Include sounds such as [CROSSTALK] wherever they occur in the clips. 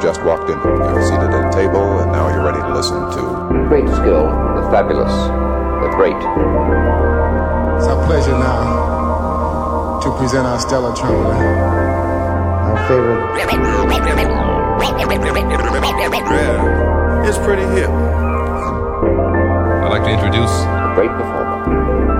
you've just walked in. You're seated at a table, and now you're ready to listen to Great skill, the fabulous, the great. It's our pleasure now to present our stellar trumpeter, our favorite. Yeah, it's pretty hip. I'd like to introduce A great performer.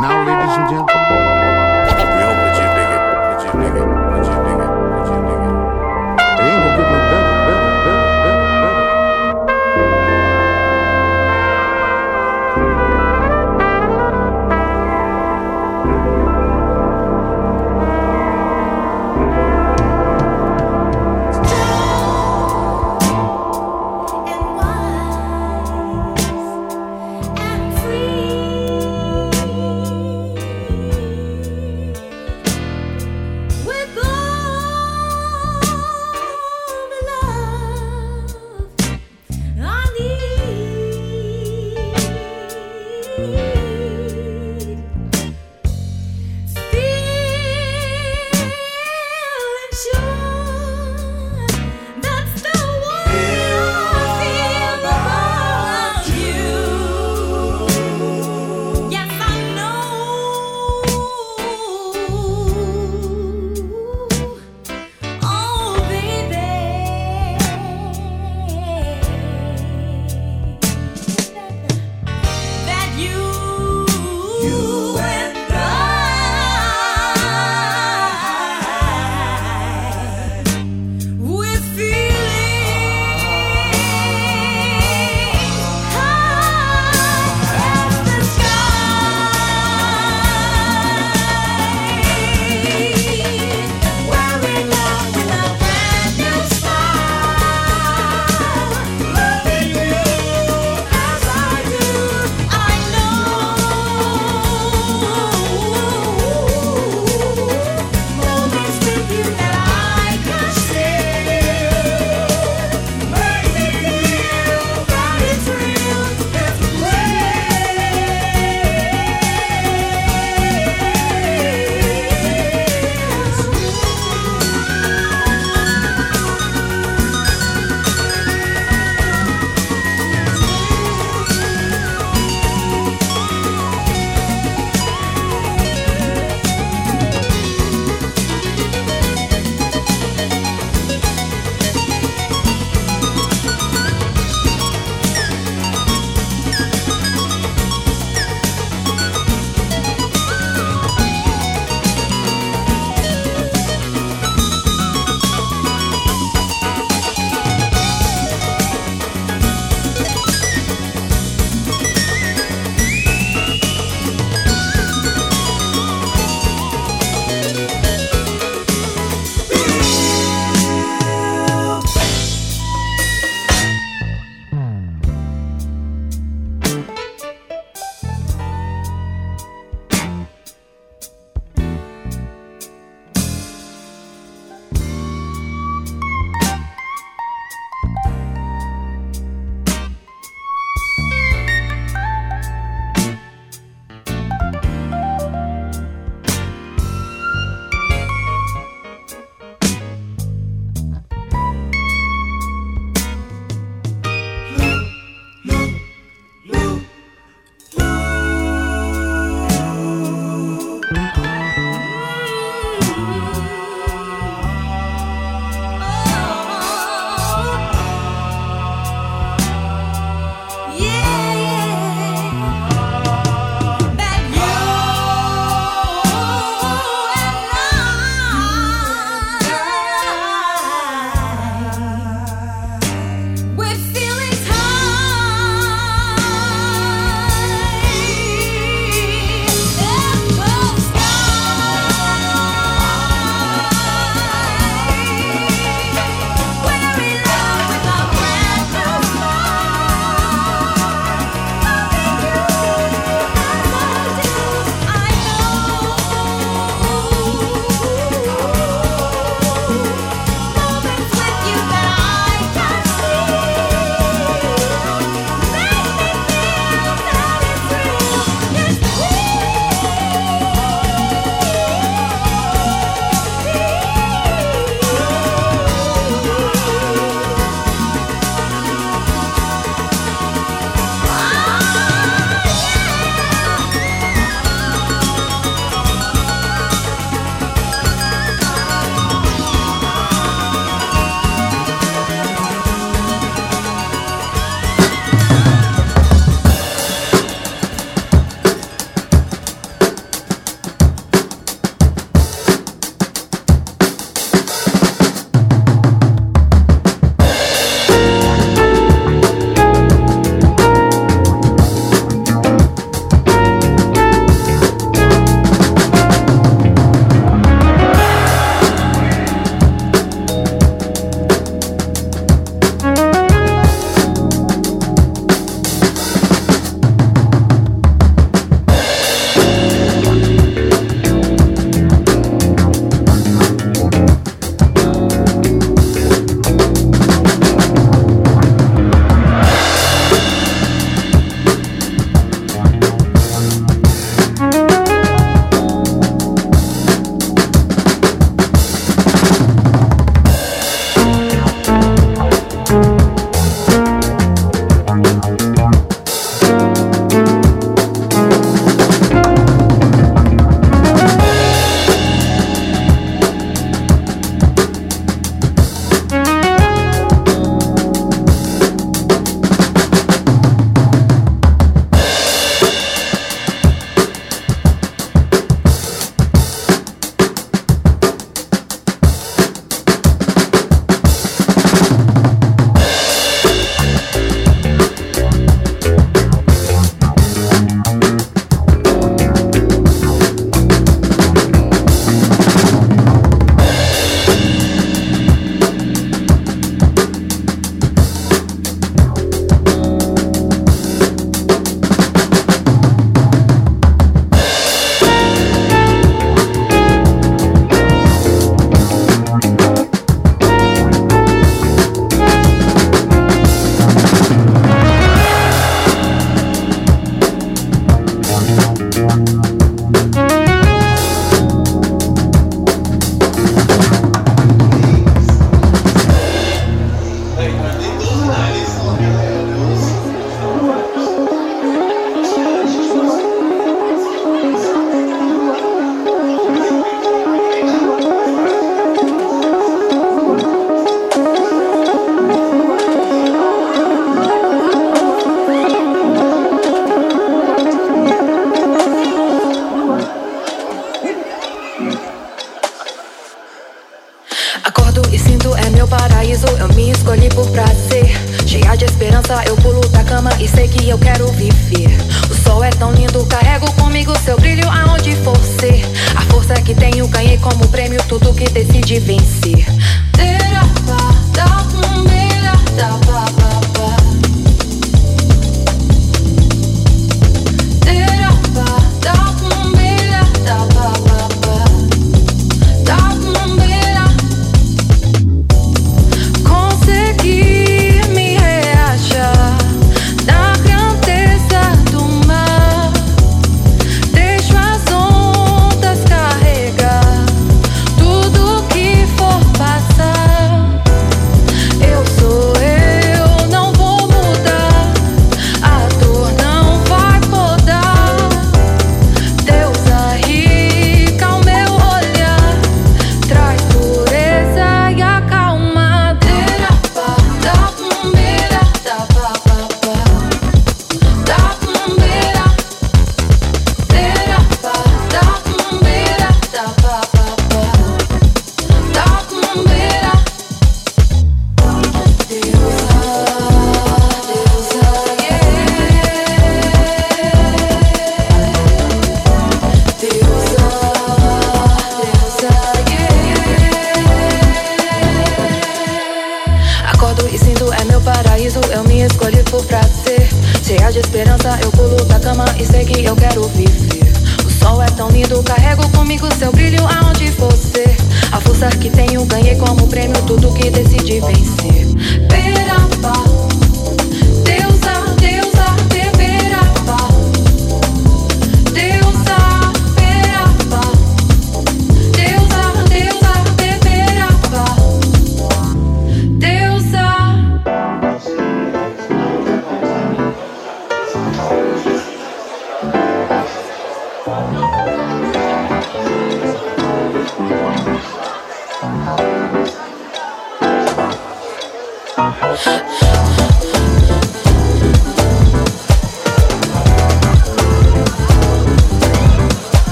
Now,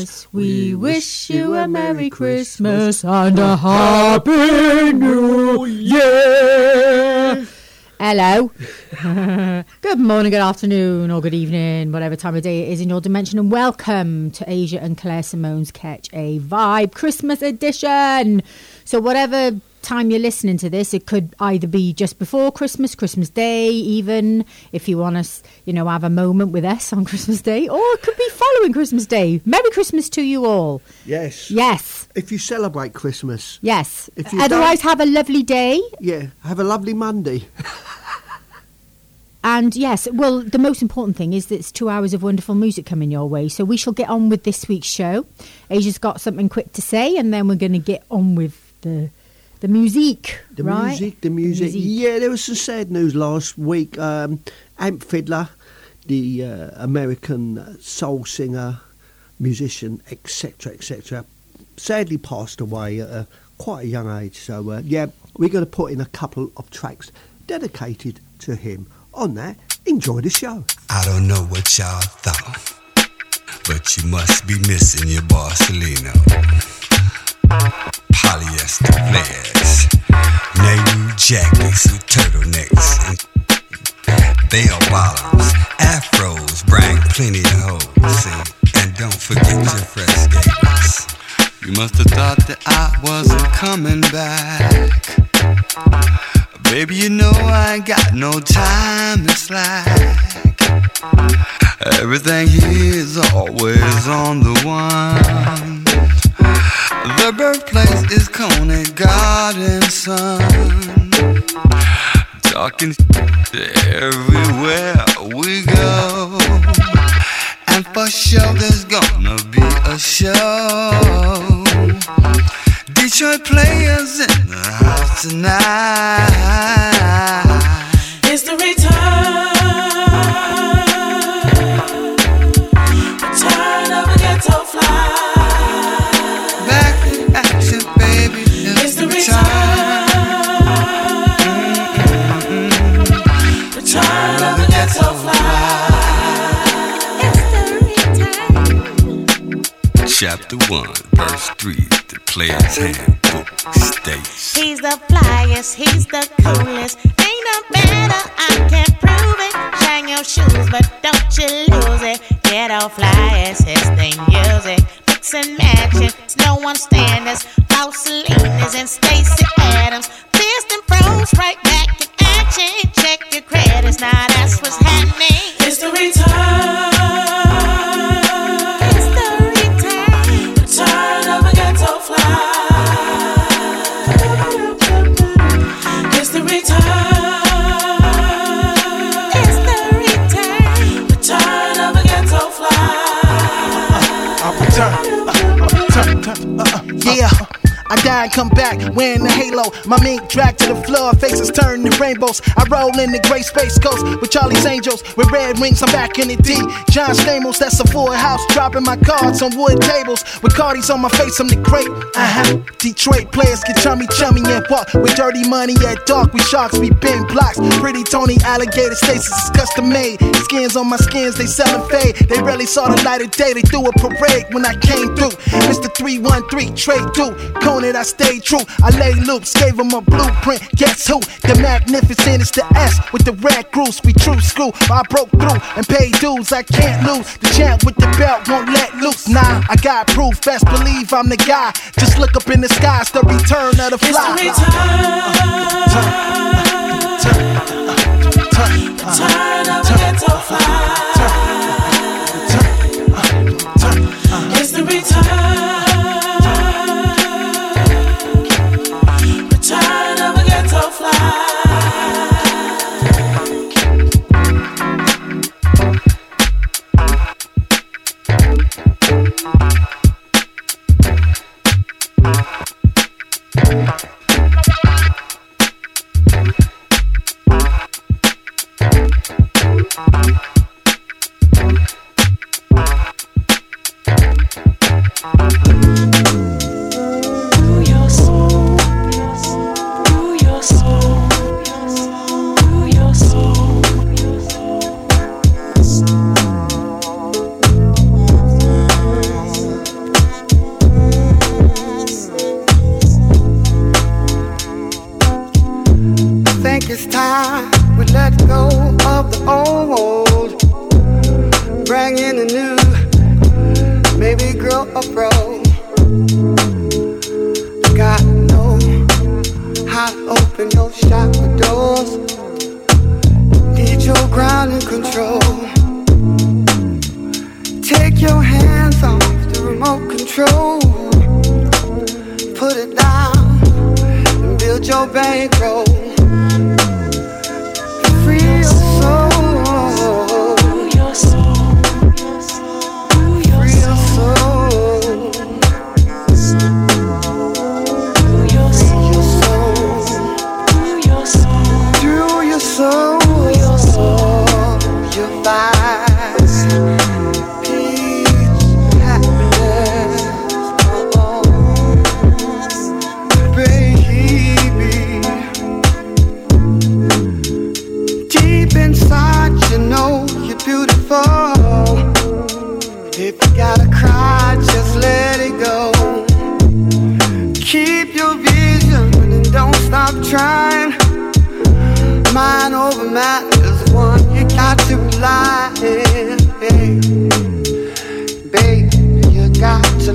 Christmas. We wish you a Merry Christmas and a [LAUGHS] Happy New Year. Hello. [LAUGHS] good morning, good afternoon, or good evening, whatever time of day it is in your dimension, and welcome to Aja and Claire Simone's Ketch A Vibe Christmas edition. So, whatever time you're listening to this, it could either be just before Christmas, Christmas Day, even if you want to, you know, have a moment with us on [LAUGHS] Christmas Day, or it could be following Christmas Day. Merry Christmas to you all. Yes. Yes, If you celebrate Christmas, yes. If you Otherwise, have a lovely day. yeah, have a lovely Monday. [LAUGHS] And yes, well, the most important thing is that it's two hours of wonderful music coming your way. So we shall get on with this week's show. Aja's got something quick to say, and then we're going to get on with the the music, The right? music, the music. Yeah, there was some sad news last week. Um, Amp Fiddler, the uh, American uh, soul singer, musician, etc., etc., sadly passed away at a, quite a young age. So, uh, yeah, we're going to put in a couple of tracks dedicated to him. On that, enjoy the show. I don't know what y'all thought, but you must be missing your Barcelona. Polyester flares, Nehru jackets with turtlenecks, they are bottoms. Afros bring plenty of hoes, and don't forget your fresh gators. You must have thought that I wasn't coming back. Baby, you know I ain't got no time to slack. Everything here is always on the one. The birthplace is Conant Garden, son. Talking everywhere we go. And for sure there's gonna be a show. Detroit players in the house tonight. Chapter 1, verse 3, the player's handbook states. He's the flyest, he's the coolest. Ain't no better, I can't prove it. Shine your shoes, but don't you lose it. Get off flyest, his thing music. Mix and matching, it's no one standards. House Salinas and Stacy Adams. Fist and pros right back in action. Check your credits, now that's what's happening. It's the return. I die and come back wearing the halo. My mink dragged to the floor, faces turned to rainbows. I roll in the gray space coast with Charlie's Angels. With red rings, I'm back in the D. John Stamos, that's a full house. Dropping my cards on wood tables. With Cardi's on my face, I'm the great. Uh huh. Detroit players get chummy chummy and walk with dirty money at dark. We sharks, we bend blocks. Pretty Tony alligator stasis is custom made. Skins on my skins, they sellin' fade. They rarely saw the light of day. They threw a parade when I came through. Mr. 313, trade Conan, I stayed true. I lay loops, gave him a blueprint. Guess who? The magnificent is the S with the red goose. We true school. I broke through and paid dues. I can't lose. The champ with the belt won't let loose. Nah, I got proof. Best believe I'm the guy. Just look up in the sky. It's the return of the It's fly. the return. Of a ghetto fly. It's the. Return I let go of the old, bring in the new, maybe grow a pro. Gotta know how to open those chakra doors. Need your ground and control. Take your hands off the remote control. Put it down and build your bankroll.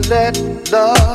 Let love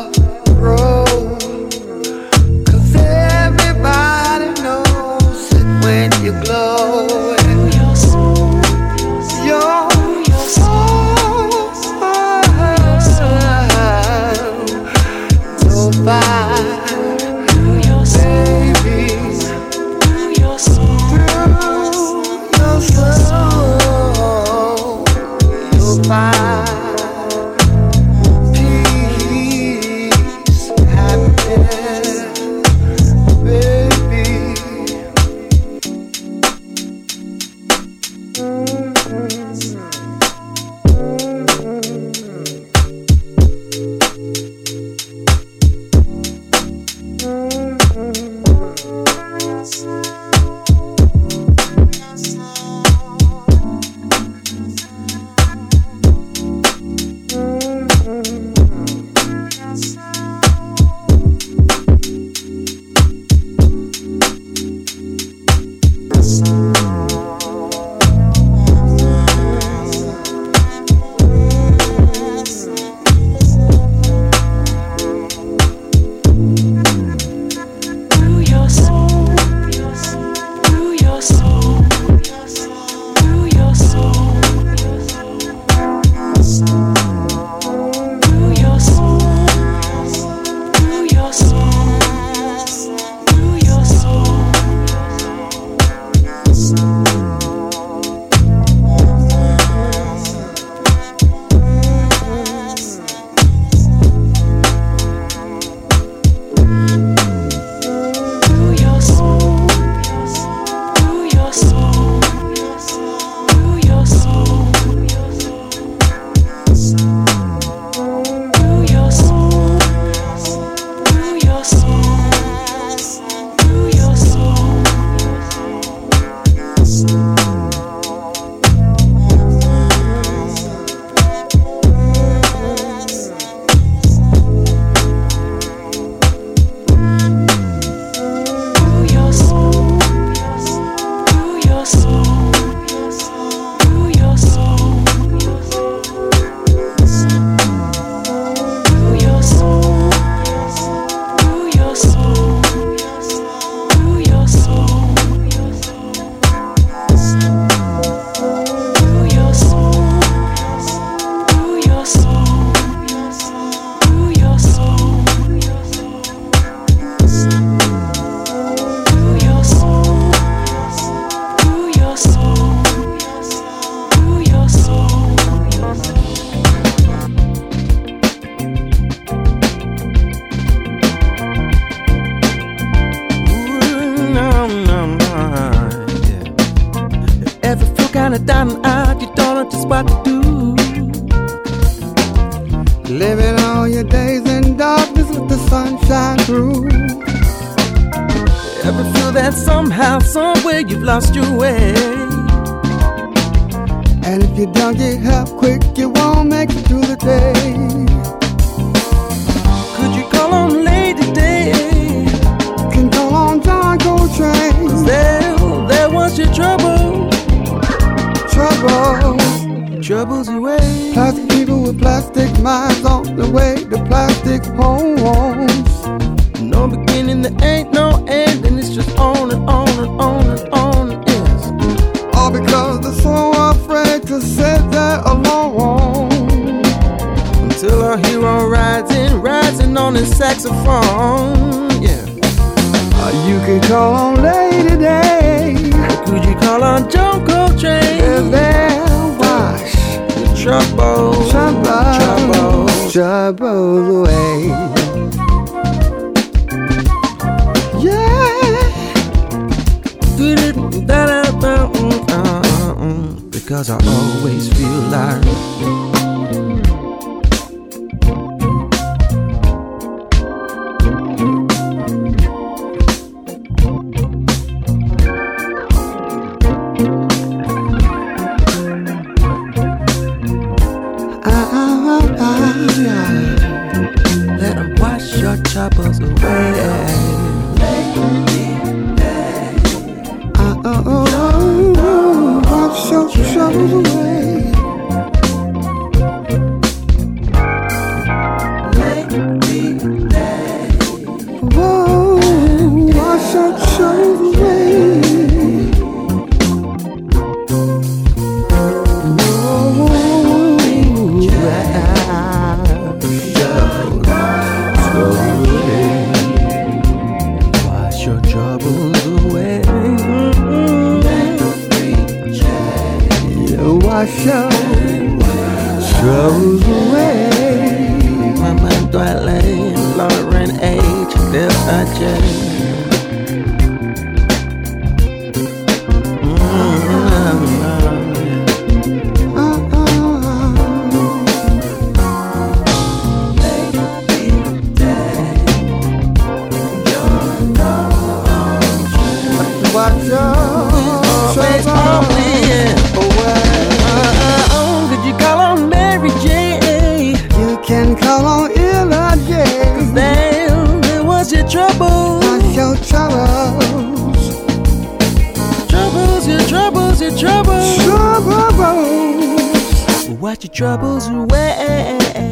your troubles away.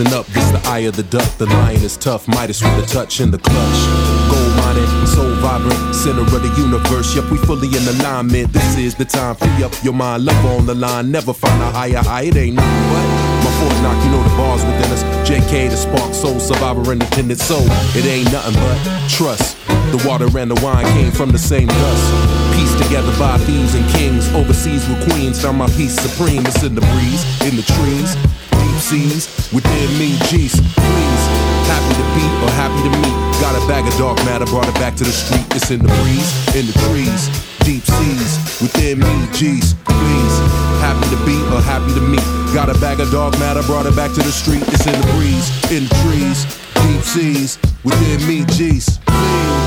Listen up, this the eye of the duck. The lion is tough, Midas with a touch in the clutch. Gold mining, soul vibrant, center of the universe. Yep, we fully in alignment. This is the time. Free up your mind, love on the line. Never find a higher high. It ain't nothing but my Fort Knock. You know the bars within us. JK, the spark, soul survivor, independent soul. It ain't nothing but trust. The water and the wine came from the same dust. Pieced together by thieves and kings. Overseas with queens. Found my peace supreme. It's in the breeze, in the trees, deep seas. Within me, G's. Please. Happy to be or happy to meet. Got a bag of dark matter, brought it back to the street. It's in the breeze, in the trees, deep seas. Within me, G's. Please. Happy to be or happy to meet. Got a bag of dark matter, brought it back to the street. It's in the breeze, in the trees, deep seas. Within me, G's. Thank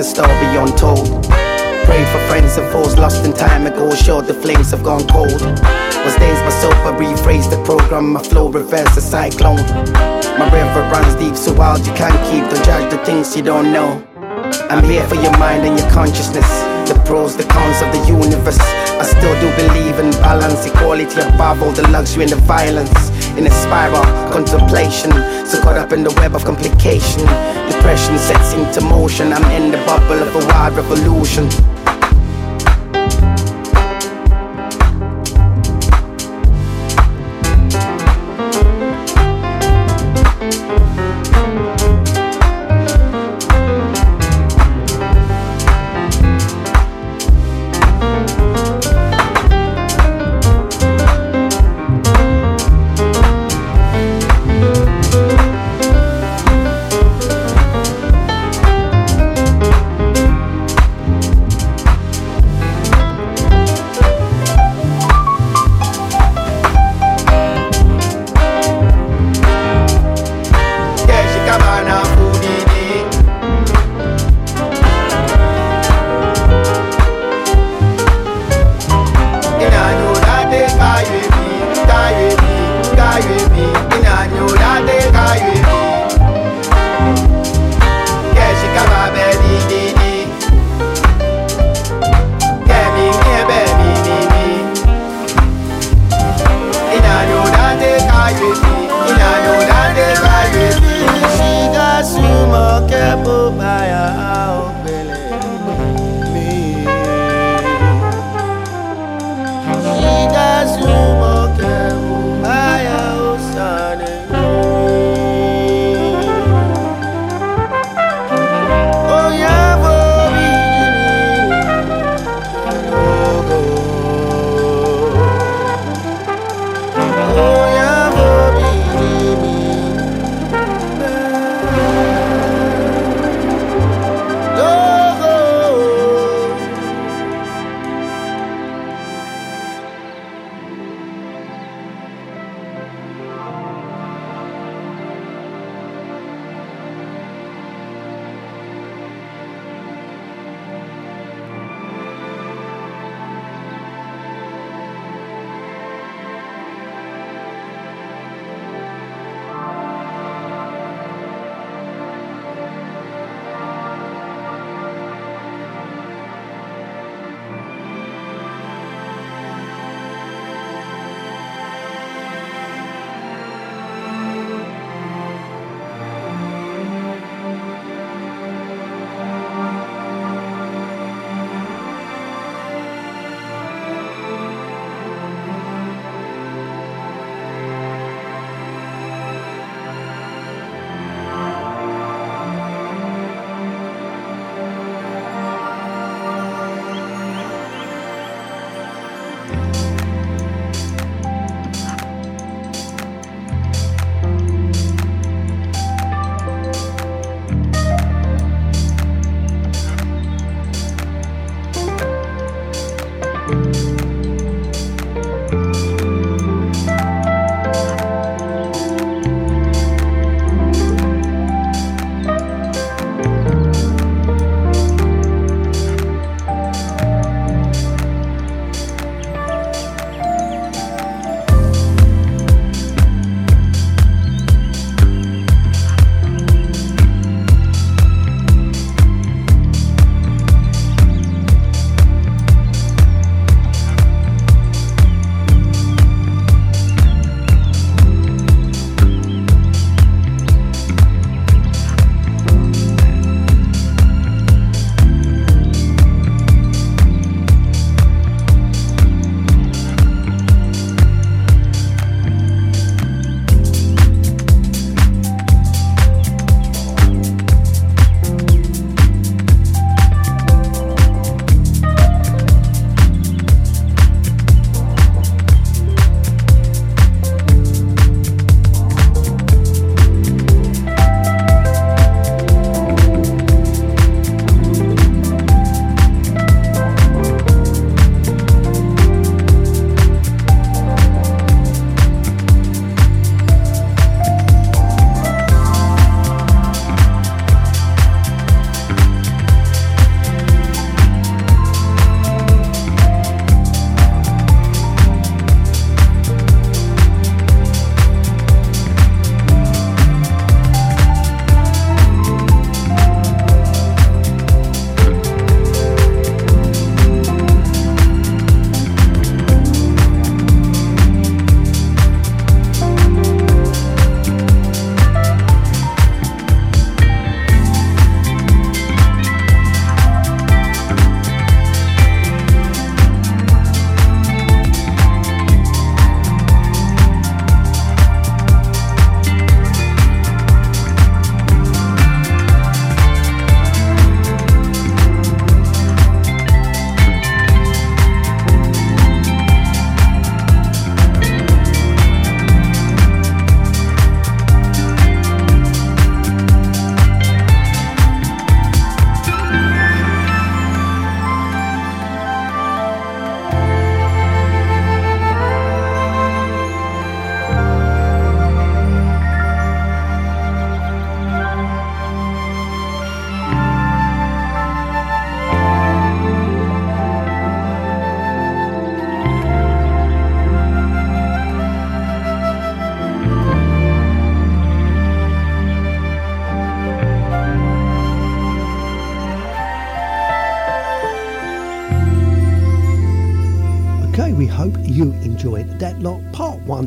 a story untold. Pray for friends and foes lost in time ago, sure the flames have gone cold. Was days my I rephrase the program, my flow reverse the cyclone. My river runs deep, so wild you can't keep, don't judge the things you don't know. I'm here for your mind and your consciousness, the pros, the cons of the universe. I still do believe in balance, equality above all the luxury and the violence. In a spiral, contemplation, so caught up in the web of complication. Depression sets into motion, I'm revolution.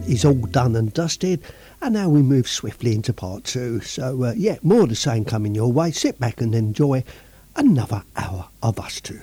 Is all done and dusted, and now we move swiftly into part two. So, uh, yeah, more of the same coming your way. Sit back and enjoy another hour of us two.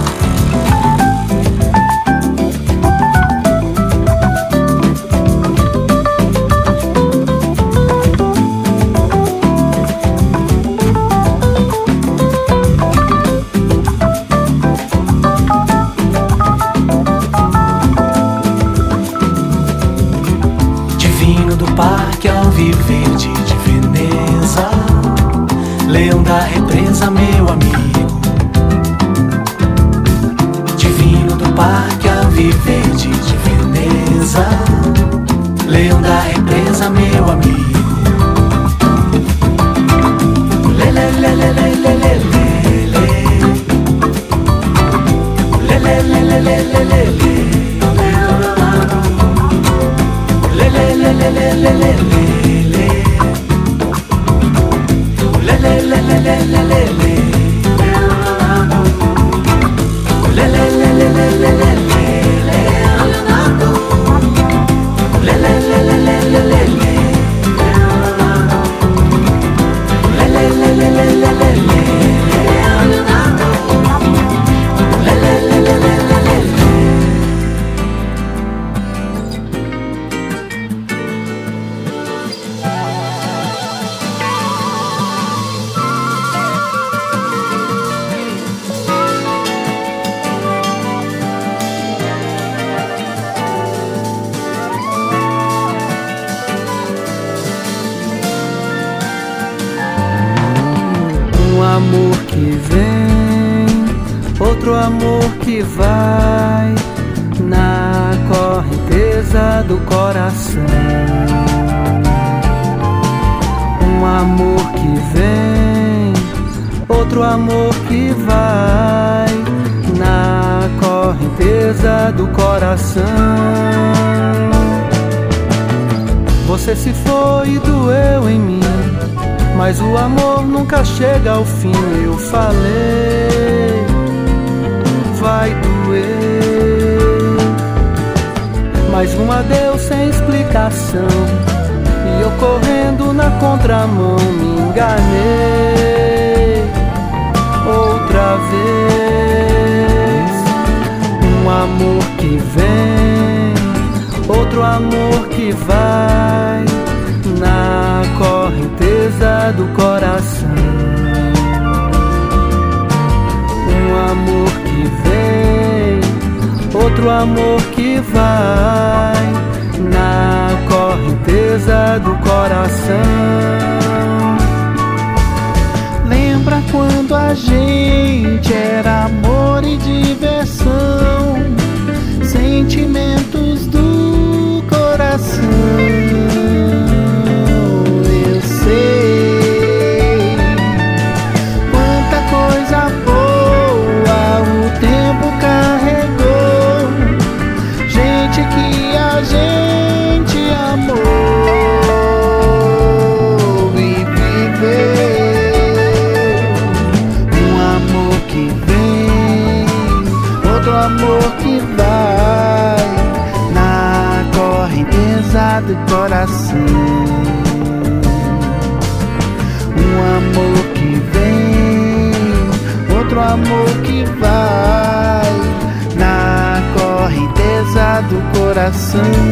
coração.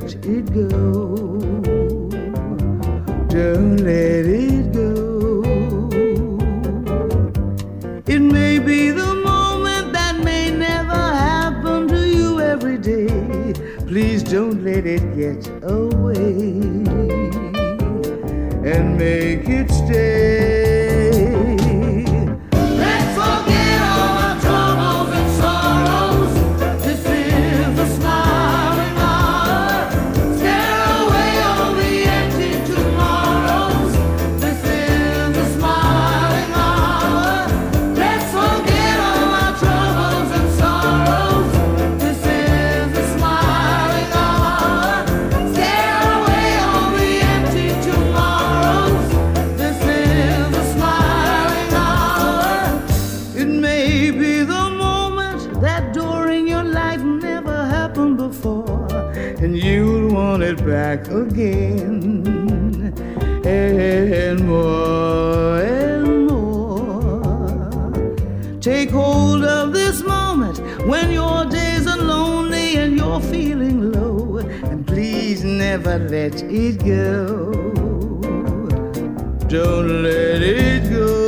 church it goes. Take hold of this moment when your days are lonely and you're feeling low. And please never let it go. Don't let it go.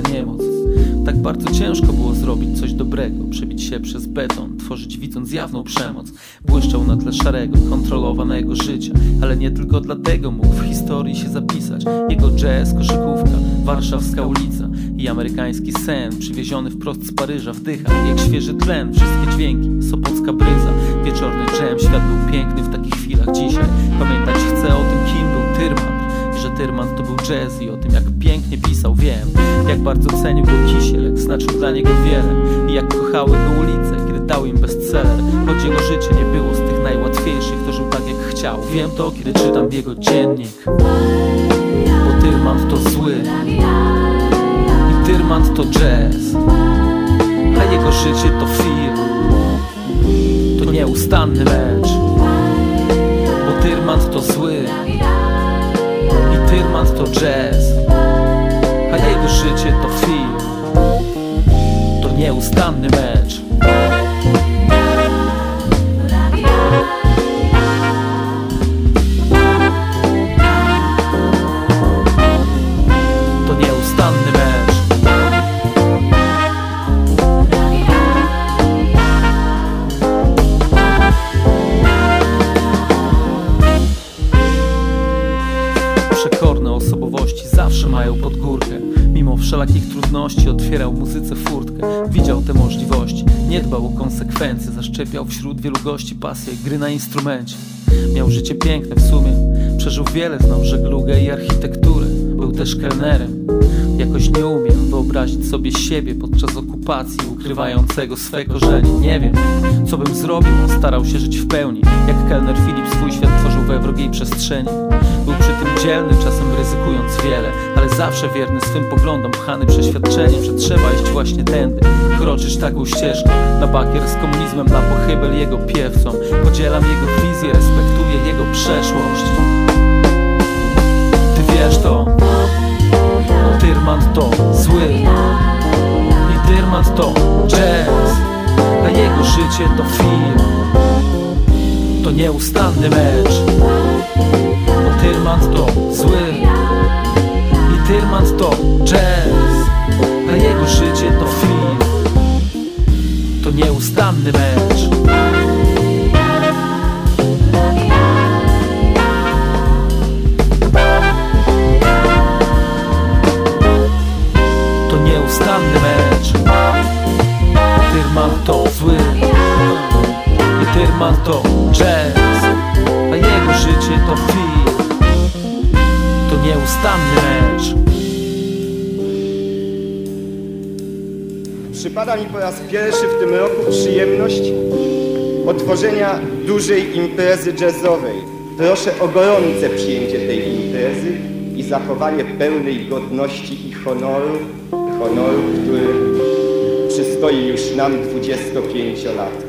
Niemoc. Tak bardzo ciężko było zrobić coś dobrego, przebić się przez beton, tworzyć widząc jawną przemoc. Błyszczał na tle szarego, kontrolowanego życia, ale nie tylko dlatego mógł w historii się zapisać. Jego jazz, koszykówka, warszawska ulica i amerykański sen, przywieziony wprost z Paryża, wdycha jak świeży tlen, wszystkie dźwięki, sopocka bryza, wieczorny dżem, świat był piękny w takich chwilach dzisiaj. Pamiętać chcę o tym, kim był Tyrman że Tyrman to był jazz i o tym jak Jak bardzo cenił go Kisiel, znaczył dla niego wiele. I jak kochały go ulice, kiedy dał im bestseller. Choć jego życie nie było z tych najłatwiejszych, to żył tak jak chciał. Wiem to, kiedy czytam jego dziennik. Bo Tyrman to zły. I Tyrman to jazz. A jego życie to film. To nieustanny mecz. Bo Tyrman to zły. I Tyrmand to jazz życie to film. To nieustanny mecz konsekwencje Zaszczepiał wśród wielu gości pasję gry na instrumencie. Miał życie piękne w sumie. Przeżył wiele, znał żeglugę i architekturę. Był też kelnerem. Jakoś nie umiem wyobrazić sobie siebie podczas okupacji Ukrywającego swe korzenie Nie wiem, co bym zrobił, starał się żyć w pełni. Jak kelner Filip swój świat tworzył we wrogiej przestrzeni. Był przy tym dzielny, czasem ryzykując wiele Zawsze wierny swym poglądom, pchany przeświadczeniem Że trzeba iść właśnie tędy, kroczyć taką ścieżką Na bakier z komunizmem, na pochybel jego piewcom Podzielam jego wizję, respektuję jego przeszłość. Ty wiesz to. Tyrmand to zły. I Tyrmand to jazz. A jego życie to film. To nieustanny mecz. Bo Tyrmand to zły Tyrmand to jazz A jego życie to film. To nieustanny mecz. To nieustanny mecz. Tyrman to zły. I Tyrman to jazz A jego życie to film nieustanny mecz Przypada mi po raz pierwszy w tym roku przyjemność otworzenia dużej imprezy jazzowej. Proszę o gorące przyjęcie tej imprezy i zachowanie pełnej godności i honoru, honoru, który przystoi już nam 25-latkom.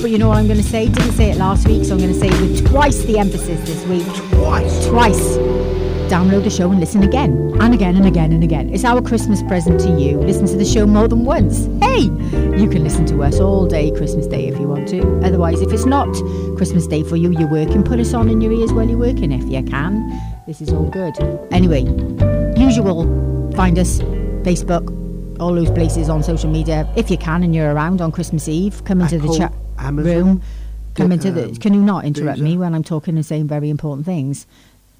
But you know what I'm going to say? Didn't say it last week, so I'm going to say it with twice the emphasis this week. Twice? Twice. Download the show and listen again, and again, and again, and again. It's our Christmas present to you. Listen to the show more than once. Hey! You can listen to us all day Christmas Day if you want to. Otherwise, if it's not Christmas Day for you, you're working, put us on in your ears while you're working if you can. This is all good. Anyway, usual, find us, Facebook, all those places on social media. If you can and you're around on Christmas Eve, come into the chat Amazon, room. Come into the. um, Can you not interrupt me when I'm talking and saying very important things?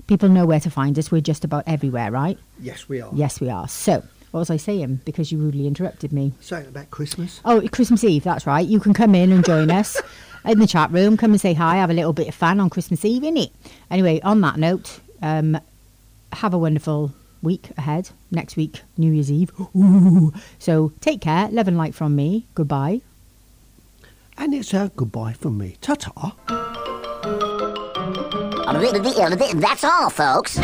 People know where to find us. We're just about everywhere, right? Yes, we are. Yes, we are. So, what was I saying? Because you rudely interrupted me. Saying about Christmas. Oh, Christmas Eve, that's right. You can come in and join us [LAUGHS] in the chat room. Come and say hi, have a little bit of fun on Christmas Eve, innit? Anyway, on that note, um, have a wonderful week ahead. Next week, New Year's Eve. Ooh. [GASPS] So take care. Love and light from me. Goodbye. And it's a goodbye from me. Ta ta. That's all, folks.